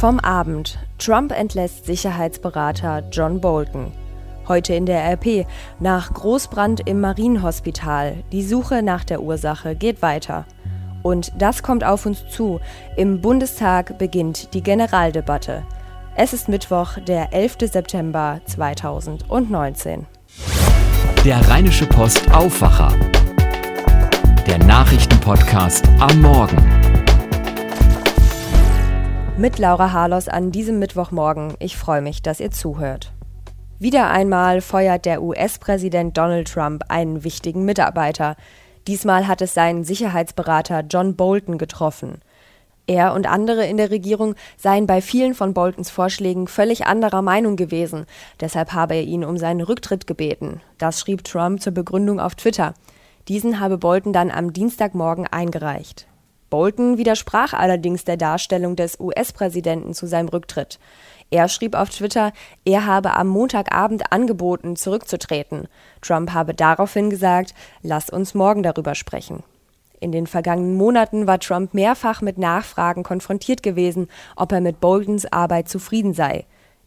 Vom Abend. Trump entlässt Sicherheitsberater John Bolton. Heute in der RP. Nach Großbrand im Marienhospital. Die Suche nach der Ursache geht weiter. Und das kommt auf uns zu. Im Bundestag beginnt die Generaldebatte. Es ist Mittwoch, der 11. September 2019. Der Rheinische Post Aufwacher. Der Nachrichtenpodcast am Morgen mit Laura Harlos an diesem Mittwochmorgen. Ich freue mich, dass ihr zuhört. Wieder einmal feuert der US-Präsident Donald Trump einen wichtigen Mitarbeiter. Diesmal hat es seinen Sicherheitsberater John Bolton getroffen. Er und andere in der Regierung seien bei vielen von Boltons Vorschlägen völlig anderer Meinung gewesen. Deshalb habe er ihn um seinen Rücktritt gebeten. Das schrieb Trump zur Begründung auf Twitter. Diesen habe Bolton dann am Dienstagmorgen eingereicht. Bolton widersprach allerdings der Darstellung des US-Präsidenten zu seinem Rücktritt. Er schrieb auf Twitter, er habe am Montagabend angeboten, zurückzutreten. Trump habe daraufhin gesagt, lass uns morgen darüber sprechen. In den vergangenen Monaten war Trump mehrfach mit Nachfragen konfrontiert gewesen, ob er mit Boltons Arbeit zufrieden sei.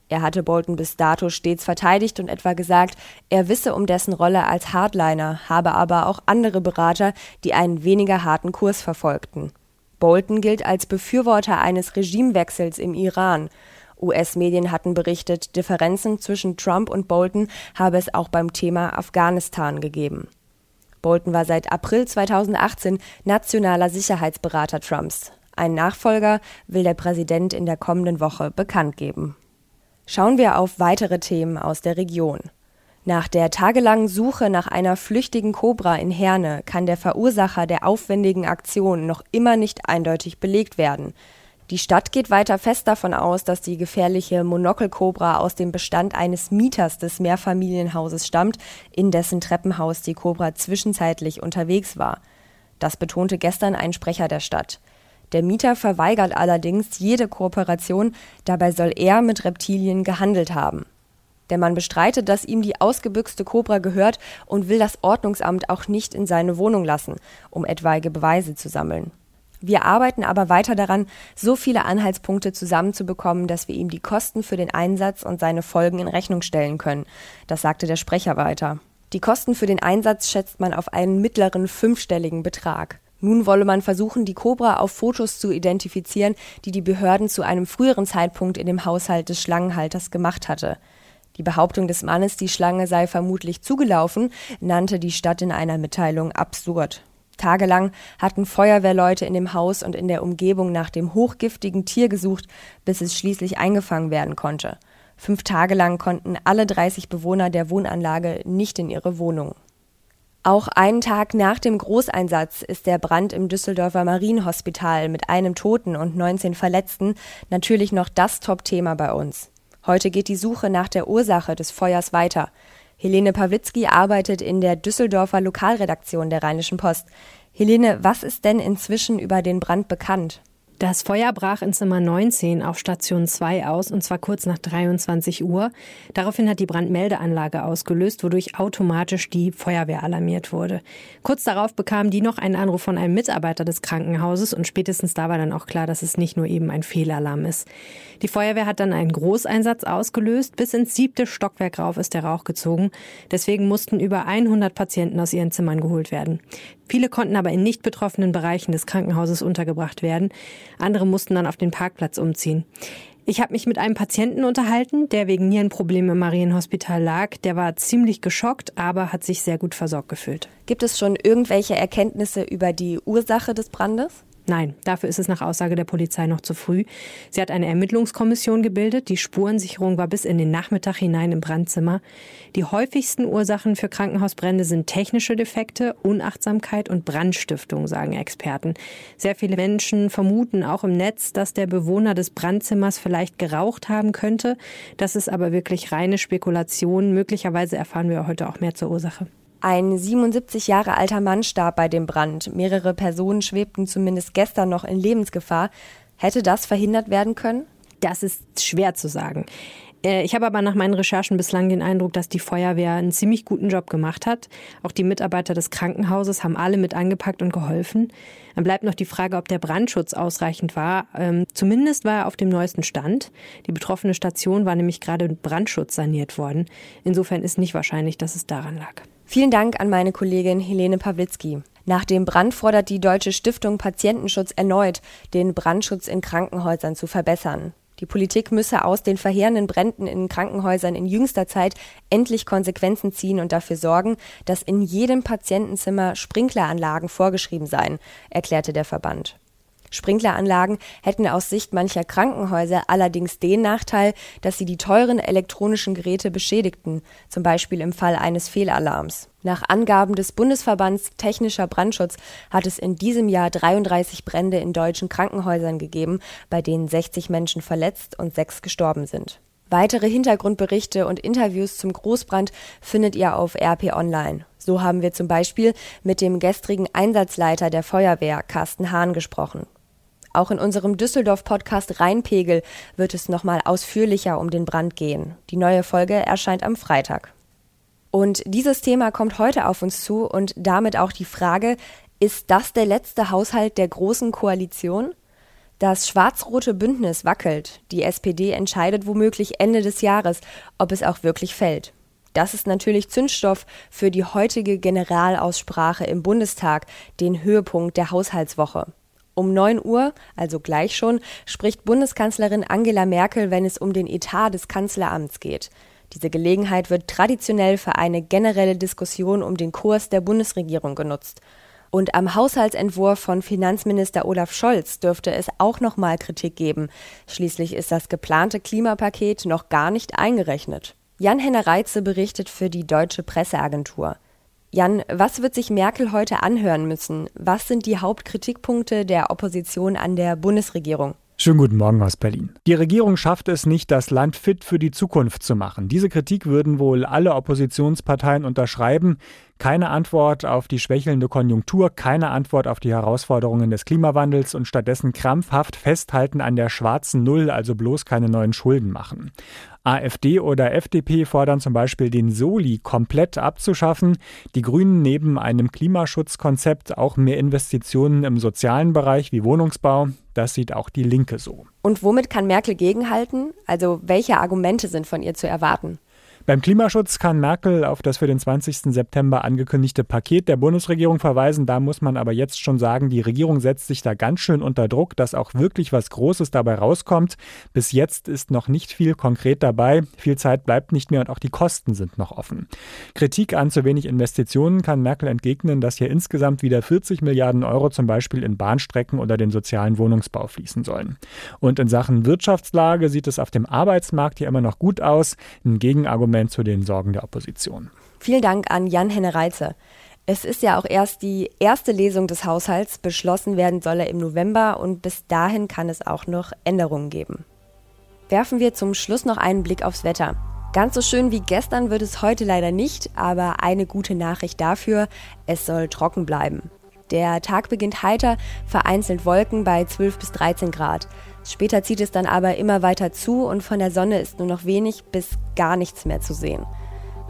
Er hatte Bolton bis dato stets verteidigt und etwa gesagt, er wisse um dessen Rolle als Hardliner, habe aber auch andere Berater, die einen weniger harten Kurs verfolgten. Bolton gilt als Befürworter eines Regimewechsels im Iran. US-Medien hatten berichtet, Differenzen zwischen Trump und Bolton habe es auch beim Thema Afghanistan gegeben. Bolton war seit April 2018 nationaler Sicherheitsberater Trumps. Ein Nachfolger will der Präsident in der kommenden Woche bekannt geben. Schauen wir auf weitere Themen aus der Region. Nach der tagelangen Suche nach einer flüchtigen Kobra in Herne kann der Verursacher der aufwendigen Aktion noch immer nicht eindeutig belegt werden. Die Stadt geht weiter fest davon aus, dass die gefährliche Monokelkobra aus dem Bestand eines Mieters des Mehrfamilienhauses stammt, in dessen Treppenhaus die Kobra zwischenzeitlich unterwegs war. Das betonte gestern ein Sprecher der Stadt. Der Mieter verweigert allerdings jede Kooperation, dabei soll er mit Reptilien gehandelt haben. Der Mann bestreitet, dass ihm die ausgebüxte Kobra gehört und will das Ordnungsamt auch nicht in seine Wohnung lassen, um etwaige Beweise zu sammeln. Wir arbeiten aber weiter daran, so viele Anhaltspunkte zusammenzubekommen, dass wir ihm die Kosten für den Einsatz und seine Folgen in Rechnung stellen können. Das sagte der Sprecher weiter. Die Kosten für den Einsatz schätzt man auf einen mittleren fünfstelligen Betrag. Nun wolle man versuchen, die Cobra auf Fotos zu identifizieren, die die Behörden zu einem früheren Zeitpunkt in dem Haushalt des Schlangenhalters gemacht hatte. Die Behauptung des Mannes, die Schlange sei vermutlich zugelaufen, nannte die Stadt in einer Mitteilung absurd. Tagelang hatten Feuerwehrleute in dem Haus und in der Umgebung nach dem hochgiftigen Tier gesucht, bis es schließlich eingefangen werden konnte. Fünf Tage lang konnten alle 30 Bewohner der Wohnanlage nicht in ihre Wohnung. Auch einen Tag nach dem Großeinsatz ist der Brand im Düsseldorfer Marienhospital mit einem Toten und 19 Verletzten natürlich noch das Top-Thema bei uns. Heute geht die Suche nach der Ursache des Feuers weiter. Helene Pawlitzki arbeitet in der Düsseldorfer Lokalredaktion der Rheinischen Post. Helene, was ist denn inzwischen über den Brand bekannt? Das Feuer brach in Zimmer 19 auf Station 2 aus, und zwar kurz nach 23 Uhr. Daraufhin hat die Brandmeldeanlage ausgelöst, wodurch automatisch die Feuerwehr alarmiert wurde. Kurz darauf bekam die noch einen Anruf von einem Mitarbeiter des Krankenhauses und spätestens da war dann auch klar, dass es nicht nur eben ein Fehlalarm ist. Die Feuerwehr hat dann einen Großeinsatz ausgelöst. Bis ins siebte Stockwerk rauf ist der Rauch gezogen. Deswegen mussten über 100 Patienten aus ihren Zimmern geholt werden. Viele konnten aber in nicht betroffenen Bereichen des Krankenhauses untergebracht werden. Andere mussten dann auf den Parkplatz umziehen. Ich habe mich mit einem Patienten unterhalten, der wegen Nierenproblemen im Marienhospital lag. Der war ziemlich geschockt, aber hat sich sehr gut versorgt gefühlt. Gibt es schon irgendwelche Erkenntnisse über die Ursache des Brandes? Nein, dafür ist es nach Aussage der Polizei noch zu früh. Sie hat eine Ermittlungskommission gebildet. Die Spurensicherung war bis in den Nachmittag hinein im Brandzimmer. Die häufigsten Ursachen für Krankenhausbrände sind technische Defekte, Unachtsamkeit und Brandstiftung, sagen Experten. Sehr viele Menschen vermuten auch im Netz, dass der Bewohner des Brandzimmers vielleicht geraucht haben könnte. Das ist aber wirklich reine Spekulation. Möglicherweise erfahren wir heute auch mehr zur Ursache. Ein 77 Jahre alter Mann starb bei dem Brand. Mehrere Personen schwebten zumindest gestern noch in Lebensgefahr. Hätte das verhindert werden können? Das ist schwer zu sagen. Äh, ich habe aber nach meinen Recherchen bislang den Eindruck, dass die Feuerwehr einen ziemlich guten Job gemacht hat. Auch die Mitarbeiter des Krankenhauses haben alle mit angepackt und geholfen. Dann bleibt noch die Frage, ob der Brandschutz ausreichend war. Ähm, zumindest war er auf dem neuesten Stand. Die betroffene Station war nämlich gerade mit Brandschutz saniert worden. Insofern ist nicht wahrscheinlich, dass es daran lag. Vielen Dank an meine Kollegin Helene Pawlitzki. Nach dem Brand fordert die Deutsche Stiftung Patientenschutz erneut, den Brandschutz in Krankenhäusern zu verbessern. Die Politik müsse aus den verheerenden Bränden in Krankenhäusern in jüngster Zeit endlich Konsequenzen ziehen und dafür sorgen, dass in jedem Patientenzimmer Sprinkleranlagen vorgeschrieben seien, erklärte der Verband. Sprinkleranlagen hätten aus Sicht mancher Krankenhäuser allerdings den Nachteil, dass sie die teuren elektronischen Geräte beschädigten, zum Beispiel im Fall eines Fehlalarms. Nach Angaben des Bundesverbands Technischer Brandschutz hat es in diesem Jahr 33 Brände in deutschen Krankenhäusern gegeben, bei denen 60 Menschen verletzt und sechs gestorben sind. Weitere Hintergrundberichte und Interviews zum Großbrand findet ihr auf RP Online. So haben wir zum Beispiel mit dem gestrigen Einsatzleiter der Feuerwehr, Carsten Hahn, gesprochen. Auch in unserem Düsseldorf-Podcast Rheinpegel wird es nochmal ausführlicher um den Brand gehen. Die neue Folge erscheint am Freitag. Und dieses Thema kommt heute auf uns zu und damit auch die Frage, ist das der letzte Haushalt der großen Koalition? Das schwarz-rote Bündnis wackelt. Die SPD entscheidet womöglich Ende des Jahres, ob es auch wirklich fällt. Das ist natürlich Zündstoff für die heutige Generalaussprache im Bundestag, den Höhepunkt der Haushaltswoche. Um 9 Uhr, also gleich schon, spricht Bundeskanzlerin Angela Merkel, wenn es um den Etat des Kanzleramts geht. Diese Gelegenheit wird traditionell für eine generelle Diskussion um den Kurs der Bundesregierung genutzt. Und am Haushaltsentwurf von Finanzminister Olaf Scholz dürfte es auch noch mal Kritik geben. Schließlich ist das geplante Klimapaket noch gar nicht eingerechnet. Jan-Henner Reitze berichtet für die Deutsche Presseagentur. Jan, was wird sich Merkel heute anhören müssen? Was sind die Hauptkritikpunkte der Opposition an der Bundesregierung? Schönen guten Morgen aus Berlin. Die Regierung schafft es nicht, das Land fit für die Zukunft zu machen. Diese Kritik würden wohl alle Oppositionsparteien unterschreiben. Keine Antwort auf die schwächelnde Konjunktur, keine Antwort auf die Herausforderungen des Klimawandels und stattdessen krampfhaft festhalten an der schwarzen Null, also bloß keine neuen Schulden machen. AfD oder FDP fordern zum Beispiel den Soli komplett abzuschaffen. Die Grünen neben einem Klimaschutzkonzept auch mehr Investitionen im sozialen Bereich wie Wohnungsbau. Das sieht auch die Linke so. Und womit kann Merkel gegenhalten? Also welche Argumente sind von ihr zu erwarten? Beim Klimaschutz kann Merkel auf das für den 20. September angekündigte Paket der Bundesregierung verweisen. Da muss man aber jetzt schon sagen, die Regierung setzt sich da ganz schön unter Druck, dass auch wirklich was Großes dabei rauskommt. Bis jetzt ist noch nicht viel konkret dabei. Viel Zeit bleibt nicht mehr und auch die Kosten sind noch offen. Kritik an zu wenig Investitionen kann Merkel entgegnen, dass hier insgesamt wieder 40 Milliarden Euro zum Beispiel in Bahnstrecken oder den sozialen Wohnungsbau fließen sollen. Und in Sachen Wirtschaftslage sieht es auf dem Arbeitsmarkt hier immer noch gut aus. Ein Gegenargument Argument zu den Sorgen der Opposition. Vielen Dank an Jan-Henne Reitze. Es ist ja auch erst die erste Lesung des Haushalts. Beschlossen werden soll er im November und bis dahin kann es auch noch Änderungen geben. Werfen wir zum Schluss noch einen Blick aufs Wetter. Ganz so schön wie gestern wird es heute leider nicht, aber eine gute Nachricht dafür, es soll trocken bleiben. Der Tag beginnt heiter, vereinzelt Wolken bei 12 bis 13 Grad. Später zieht es dann aber immer weiter zu und von der Sonne ist nur noch wenig bis gar nichts mehr zu sehen.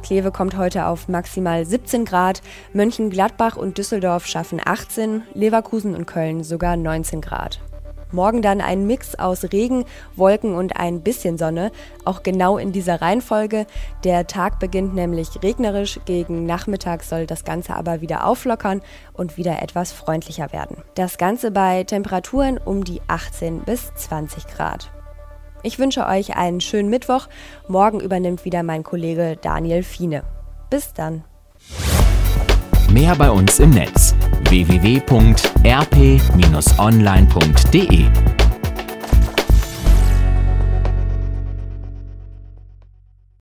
Kleve kommt heute auf maximal 17 Grad, Mönchengladbach und Düsseldorf schaffen 18, Leverkusen und Köln sogar 19 Grad. Morgen dann ein Mix aus Regen, Wolken und ein bisschen Sonne, auch genau in dieser Reihenfolge. Der Tag beginnt nämlich regnerisch, gegen Nachmittag soll das Ganze aber wieder auflockern und wieder etwas freundlicher werden. Das Ganze bei Temperaturen um die 18 bis 20 Grad. Ich wünsche euch einen schönen Mittwoch. Morgen übernimmt wieder mein Kollege Daniel Fiene. Bis dann. Mehr bei uns im Netz www.rp-online.de